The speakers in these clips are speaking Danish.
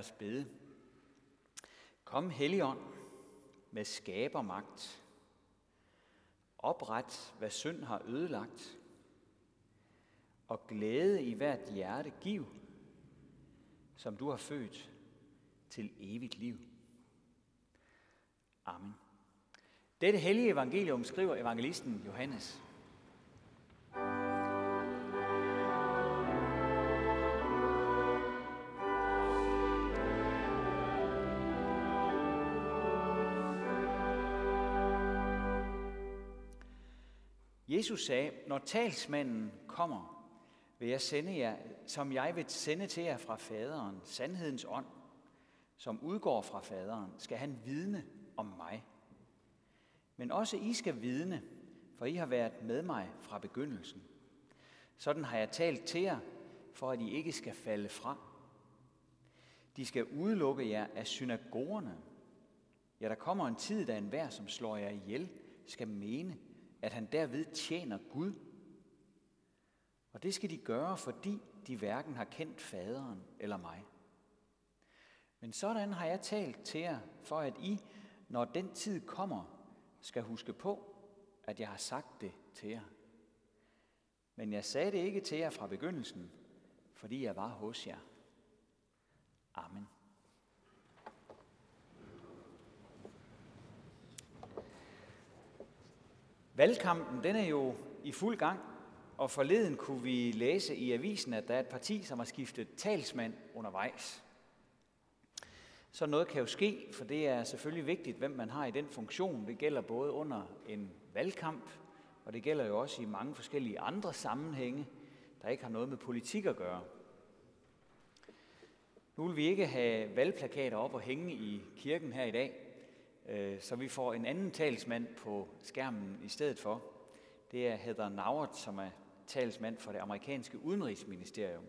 os bede. Kom, Helligånd, med skabermagt. Opret, hvad synd har ødelagt. Og glæde i hvert hjerte giv, som du har født til evigt liv. Amen. Dette hellige evangelium skriver evangelisten Johannes. Jesus sagde, når talsmanden kommer, vil jeg sende jer, som jeg vil sende til jer fra faderen, sandhedens ånd, som udgår fra faderen, skal han vidne om mig. Men også I skal vidne, for I har været med mig fra begyndelsen. Sådan har jeg talt til jer, for at I ikke skal falde fra. De skal udelukke jer af synagogerne. Ja, der kommer en tid, da enhver, som slår jer ihjel, skal mene, at han derved tjener Gud. Og det skal de gøre, fordi de hverken har kendt faderen eller mig. Men sådan har jeg talt til jer, for at I, når den tid kommer, skal huske på, at jeg har sagt det til jer. Men jeg sagde det ikke til jer fra begyndelsen, fordi jeg var hos jer. Amen. Valgkampen den er jo i fuld gang, og forleden kunne vi læse i avisen, at der er et parti, som har skiftet talsmand undervejs. Så noget kan jo ske, for det er selvfølgelig vigtigt, hvem man har i den funktion. Det gælder både under en valgkamp, og det gælder jo også i mange forskellige andre sammenhænge, der ikke har noget med politik at gøre. Nu vil vi ikke have valgplakater op og hænge i kirken her i dag, Øh, så vi får en anden talsmand på skærmen i stedet for. Det er Heather Nauert, som er talsmand for det amerikanske udenrigsministerium.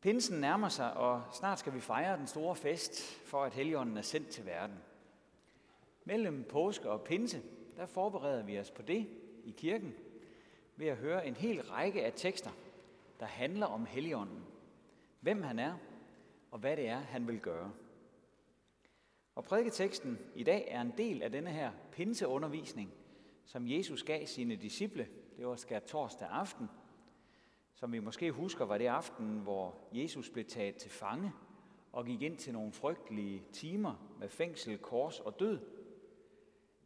Pinsen nærmer sig, og snart skal vi fejre den store fest for, at Helligånden er sendt til verden. Mellem påske og pinse, der forbereder vi os på det i kirken ved at høre en hel række af tekster, der handler om Helligånden. Hvem han er, og hvad det er, han vil gøre. Og prædiketeksten i dag er en del af denne her pinseundervisning, som Jesus gav sine disciple. Det var skær torsdag aften, som vi måske husker var det aften, hvor Jesus blev taget til fange og gik ind til nogle frygtelige timer med fængsel, kors og død.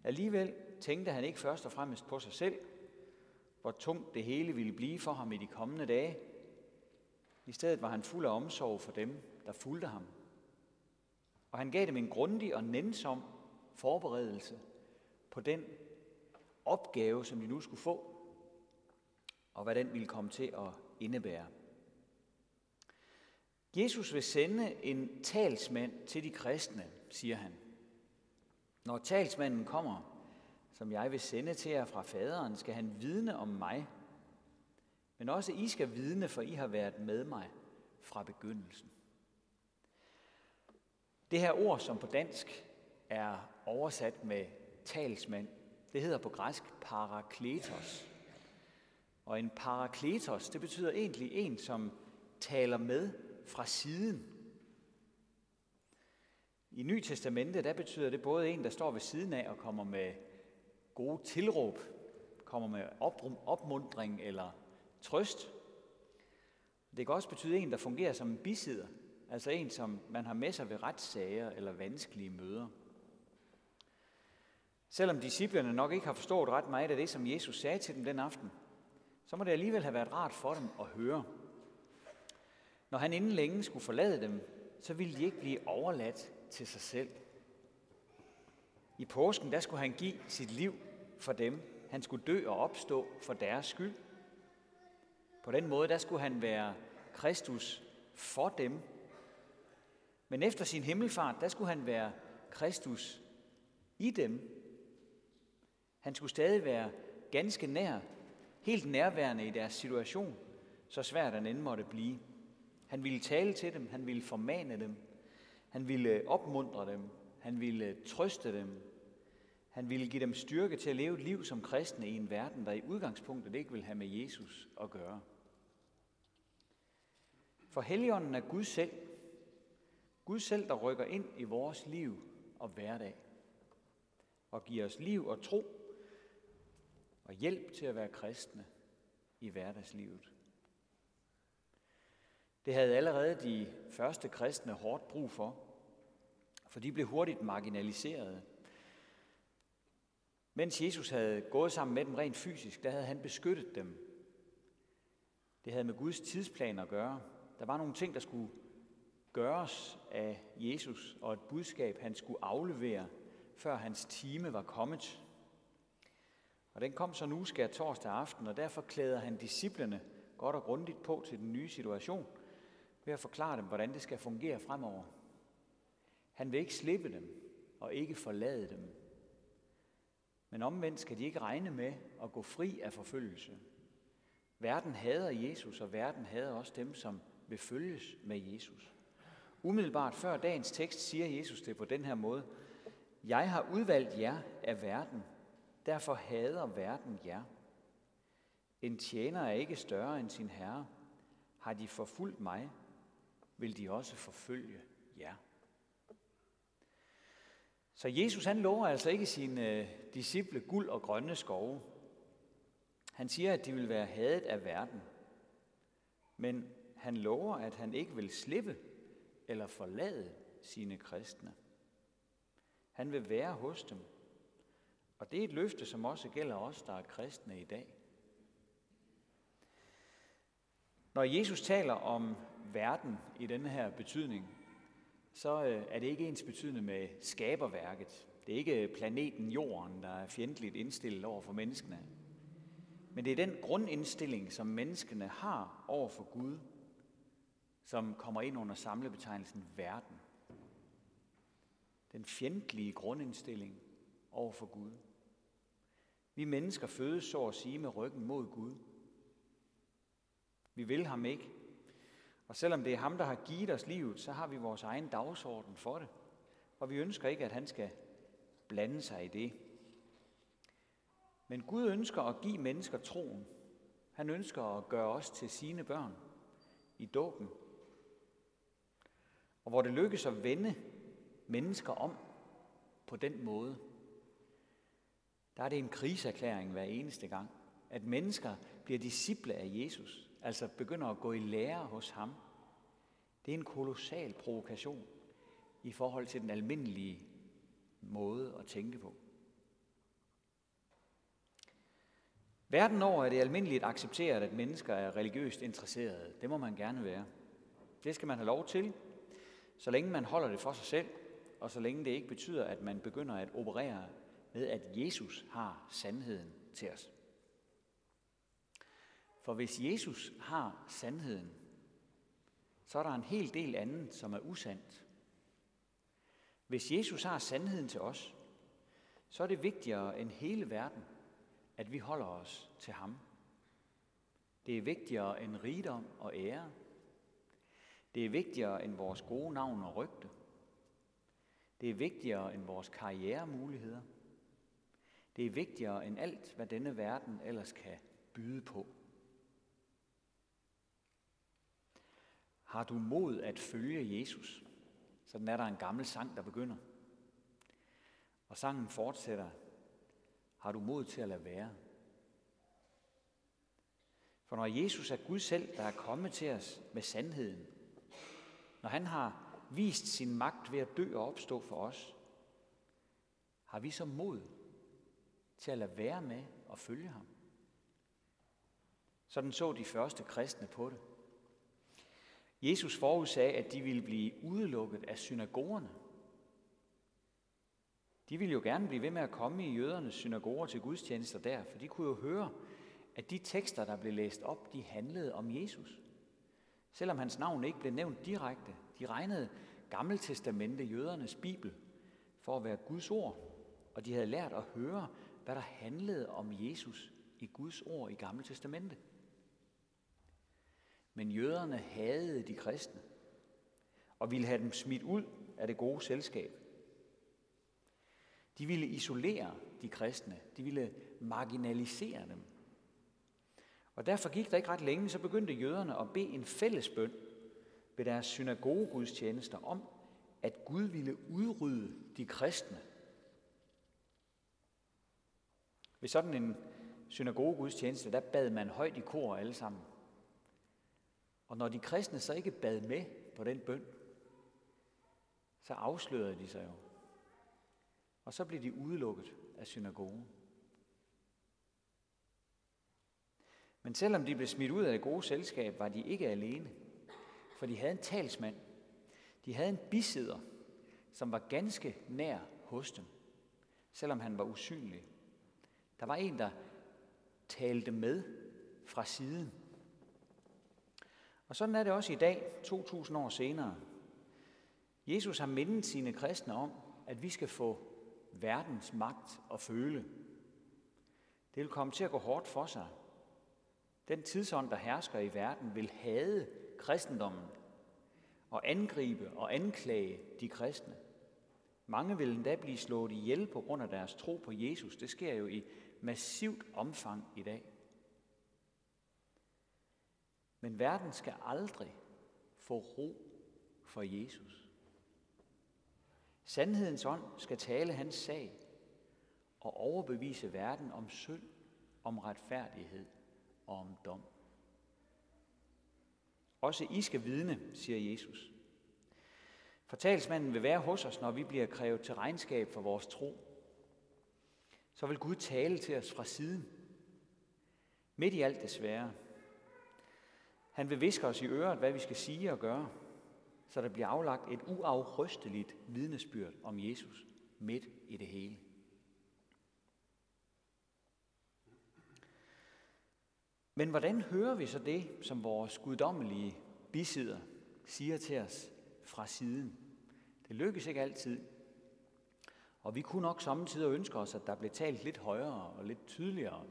Alligevel tænkte han ikke først og fremmest på sig selv, hvor tungt det hele ville blive for ham i de kommende dage. I stedet var han fuld af omsorg for dem, der fulgte ham. Og han gav dem en grundig og nænsom forberedelse på den opgave, som de nu skulle få, og hvad den ville komme til at indebære. Jesus vil sende en talsmand til de kristne, siger han. Når talsmanden kommer, som jeg vil sende til jer fra faderen, skal han vidne om mig. Men også I skal vidne, for I har været med mig fra begyndelsen. Det her ord, som på dansk er oversat med talsmand, det hedder på græsk parakletos. Og en parakletos, det betyder egentlig en, som taler med fra siden. I Ny Testamente, der betyder det både en, der står ved siden af og kommer med gode tilråb, kommer med opmundring eller trøst. Det kan også betyde en, der fungerer som en bisidder, Altså en, som man har med sig ved retssager eller vanskelige møder. Selvom disciplerne nok ikke har forstået ret meget af det, som Jesus sagde til dem den aften, så må det alligevel have været rart for dem at høre. Når han inden længe skulle forlade dem, så ville de ikke blive overladt til sig selv. I påsken, der skulle han give sit liv for dem. Han skulle dø og opstå for deres skyld. På den måde, der skulle han være Kristus for dem men efter sin himmelfart, der skulle han være Kristus i dem. Han skulle stadig være ganske nær, helt nærværende i deres situation, så svært den end måtte blive. Han ville tale til dem, han ville formane dem, han ville øh, opmuntre dem, han ville øh, trøste dem, han ville give dem styrke til at leve et liv som kristne i en verden, der i udgangspunktet ikke vil have med Jesus at gøre. For Helligånden er Gud selv. Gud selv, der rykker ind i vores liv og hverdag. Og giver os liv og tro og hjælp til at være kristne i hverdagslivet. Det havde allerede de første kristne hårdt brug for, for de blev hurtigt marginaliseret. Mens Jesus havde gået sammen med dem rent fysisk, der havde han beskyttet dem. Det havde med Guds tidsplan at gøre. Der var nogle ting, der skulle gøres af Jesus, og et budskab, han skulle aflevere, før hans time var kommet. Og den kom så nu skær torsdag aften, og derfor klæder han disciplene godt og grundigt på til den nye situation, ved at forklare dem, hvordan det skal fungere fremover. Han vil ikke slippe dem og ikke forlade dem. Men omvendt skal de ikke regne med at gå fri af forfølgelse. Verden hader Jesus, og verden hader også dem, som vil følges med Jesus. Umiddelbart før dagens tekst siger Jesus det på den her måde. Jeg har udvalgt jer af verden, derfor hader verden jer. En tjener er ikke større end sin herre. Har de forfulgt mig, vil de også forfølge jer. Så Jesus han lover altså ikke sine øh, disciple guld og grønne skove. Han siger, at de vil være hadet af verden. Men han lover, at han ikke vil slippe eller forlade sine kristne. Han vil være hos dem. Og det er et løfte, som også gælder os, der er kristne i dag. Når Jesus taler om verden i denne her betydning, så øh, er det ikke ens betydende med skaberværket. Det er ikke planeten Jorden, der er fjendtligt indstillet over for menneskene. Men det er den grundindstilling, som menneskene har over for Gud, som kommer ind under samlebetegnelsen verden. Den fjendtlige grundindstilling over for Gud. Vi mennesker fødes så at sige med ryggen mod Gud. Vi vil ham ikke. Og selvom det er ham, der har givet os livet, så har vi vores egen dagsorden for det. Og vi ønsker ikke, at han skal blande sig i det. Men Gud ønsker at give mennesker troen. Han ønsker at gøre os til sine børn i dåben. Og hvor det lykkes at vende mennesker om på den måde, der er det en kriserklæring hver eneste gang, at mennesker bliver disciple af Jesus, altså begynder at gå i lære hos ham. Det er en kolossal provokation i forhold til den almindelige måde at tænke på. Verden over er det almindeligt accepteret, at mennesker er religiøst interesserede. Det må man gerne være. Det skal man have lov til, så længe man holder det for sig selv, og så længe det ikke betyder, at man begynder at operere med, at Jesus har sandheden til os. For hvis Jesus har sandheden, så er der en hel del andet, som er usandt. Hvis Jesus har sandheden til os, så er det vigtigere end hele verden, at vi holder os til ham. Det er vigtigere end rigdom og ære. Det er vigtigere end vores gode navn og rygte. Det er vigtigere end vores karrieremuligheder. Det er vigtigere end alt, hvad denne verden ellers kan byde på. Har du mod at følge Jesus? Sådan er der en gammel sang, der begynder. Og sangen fortsætter. Har du mod til at lade være? For når Jesus er Gud selv, der er kommet til os med sandheden, når han har vist sin magt ved at dø og opstå for os, har vi så mod til at lade være med at følge ham. Sådan så de første kristne på det. Jesus forudsagde, at de ville blive udelukket af synagogerne. De ville jo gerne blive ved med at komme i jødernes synagoger til gudstjenester der, for de kunne jo høre, at de tekster, der blev læst op, de handlede om Jesus. Selvom hans navn ikke blev nævnt direkte, de regnede Gammeltestamente, jødernes bibel, for at være Guds ord, og de havde lært at høre, hvad der handlede om Jesus i Guds ord i Gamle Testamente. Men jøderne hadede de kristne og ville have dem smidt ud af det gode selskab. De ville isolere de kristne. De ville marginalisere dem. Og derfor gik der ikke ret længe, så begyndte jøderne at bede en fælles bøn ved deres synagogegudstjenester om, at Gud ville udrydde de kristne. Ved sådan en synagogegudstjeneste, der bad man højt i kor alle sammen. Og når de kristne så ikke bad med på den bøn, så afslørede de sig jo. Og så blev de udelukket af synagogen. Men selvom de blev smidt ud af det gode selskab, var de ikke alene. For de havde en talsmand. De havde en bisidder, som var ganske nær hos dem, selvom han var usynlig. Der var en, der talte med fra siden. Og sådan er det også i dag, 2000 år senere. Jesus har mindet sine kristne om, at vi skal få verdens magt og føle. Det vil komme til at gå hårdt for sig. Den tidsånd, der hersker i verden, vil hade kristendommen og angribe og anklage de kristne. Mange vil endda blive slået ihjel på grund af deres tro på Jesus. Det sker jo i massivt omfang i dag. Men verden skal aldrig få ro for Jesus. Sandhedens ånd skal tale hans sag og overbevise verden om synd, om retfærdighed og om dom. Også I skal vidne, siger Jesus. Fortalsmanden vil være hos os, når vi bliver krævet til regnskab for vores tro. Så vil Gud tale til os fra siden. Midt i alt det svære. Han vil viske os i øret, hvad vi skal sige og gøre, så der bliver aflagt et uafrysteligt vidnesbyrd om Jesus midt i det hele. Men hvordan hører vi så det, som vores guddommelige bisidder siger til os fra siden? Det lykkes ikke altid. Og vi kunne nok samtidig ønske os, at der blev talt lidt højere og lidt tydeligere.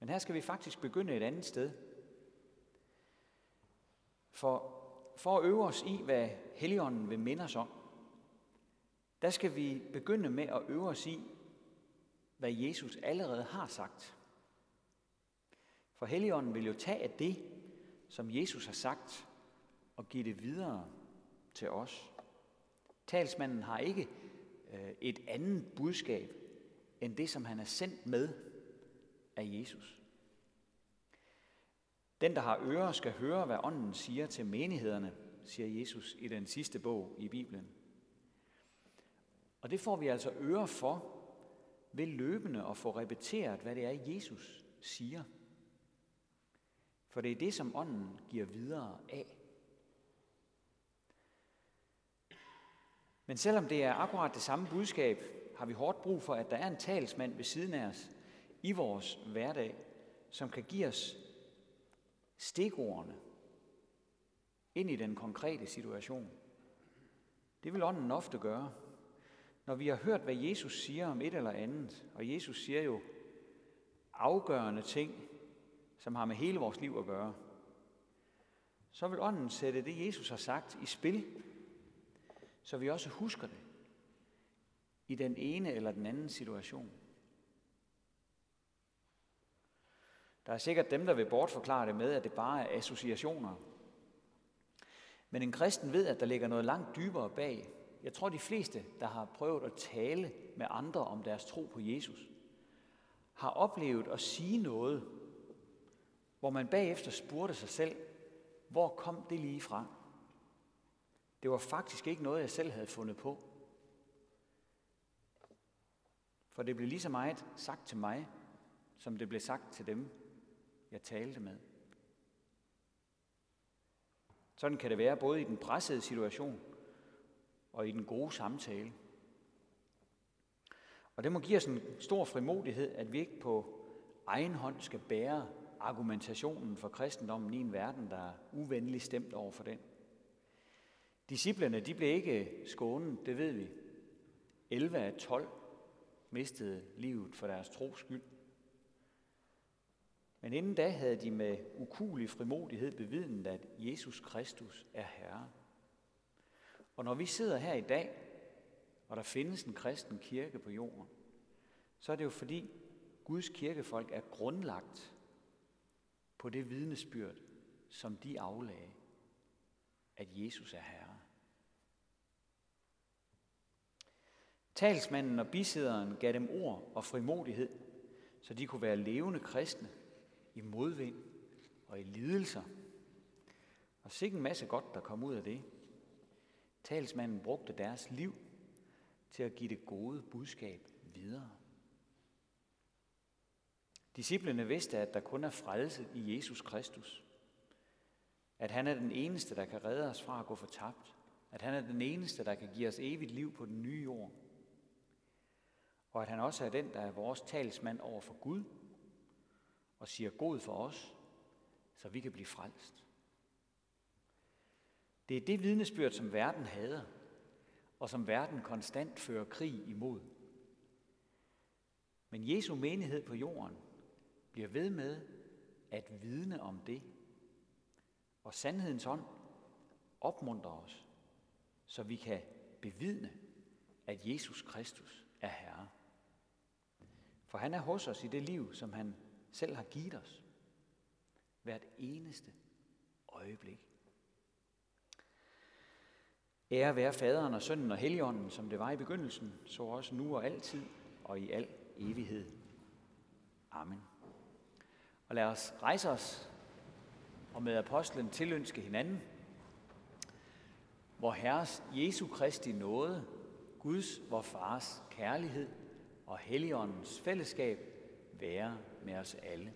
Men her skal vi faktisk begynde et andet sted. For, for at øve os i, hvad Helligånden vil minde os om, der skal vi begynde med at øve os i, hvad Jesus allerede har sagt. For Helligånden vil jo tage af det, som Jesus har sagt, og give det videre til os. Talsmanden har ikke øh, et andet budskab end det, som han er sendt med af Jesus. Den, der har ører, skal høre, hvad ånden siger til menighederne, siger Jesus i den sidste bog i Bibelen. Og det får vi altså ører for ved løbende at få repeteret, hvad det er, Jesus siger. For det er det, som ånden giver videre af. Men selvom det er akkurat det samme budskab, har vi hårdt brug for, at der er en talsmand ved siden af os i vores hverdag, som kan give os stikordene ind i den konkrete situation. Det vil ånden ofte gøre. Når vi har hørt, hvad Jesus siger om et eller andet, og Jesus siger jo afgørende ting, som har med hele vores liv at gøre, så vil ånden sætte det, Jesus har sagt, i spil, så vi også husker det i den ene eller den anden situation. Der er sikkert dem, der vil bortforklare det med, at det bare er associationer. Men en kristen ved, at der ligger noget langt dybere bag. Jeg tror, de fleste, der har prøvet at tale med andre om deres tro på Jesus, har oplevet at sige noget, hvor man bagefter spurgte sig selv, hvor kom det lige fra? Det var faktisk ikke noget, jeg selv havde fundet på. For det blev lige så meget sagt til mig, som det blev sagt til dem, jeg talte med. Sådan kan det være både i den pressede situation og i den gode samtale. Og det må give os en stor frimodighed, at vi ikke på egen hånd skal bære argumentationen for kristendommen i en verden, der er uvenlig stemt over for den. Disciplerne, de blev ikke skånet, det ved vi. 11 af 12 mistede livet for deres tros skyld. Men inden da havde de med ukulig frimodighed bevidnet, at Jesus Kristus er Herre. Og når vi sidder her i dag, og der findes en kristen kirke på jorden, så er det jo fordi Guds kirkefolk er grundlagt på det vidnesbyrd, som de aflagde. at Jesus er Herre. Talsmanden og bisæderen gav dem ord og frimodighed, så de kunne være levende kristne i modvind og i lidelser. Og sikke en masse godt, der kom ud af det. Talsmanden brugte deres liv til at give det gode budskab videre. Disciplene vidste, at der kun er frelse i Jesus Kristus. At han er den eneste, der kan redde os fra at gå fortabt. At han er den eneste, der kan give os evigt liv på den nye jord. Og at han også er den, der er vores talsmand over for Gud og siger god for os, så vi kan blive frelst. Det er det vidnesbyrd, som verden hader, og som verden konstant fører krig imod. Men Jesu menighed på jorden bliver ved med at vidne om det. Og sandhedens ånd opmuntrer os, så vi kan bevidne, at Jesus Kristus er Herre. For han er hos os i det liv, som han selv har givet os. Hvert eneste øjeblik. Ære være faderen og sønnen og helligånden, som det var i begyndelsen, så også nu og altid og i al evighed. Amen. Og lad os rejse os og med apostlen tilønske hinanden, hvor Herres Jesu Kristi nåde, Guds, vor Fars kærlighed og Helligåndens fællesskab være med os alle.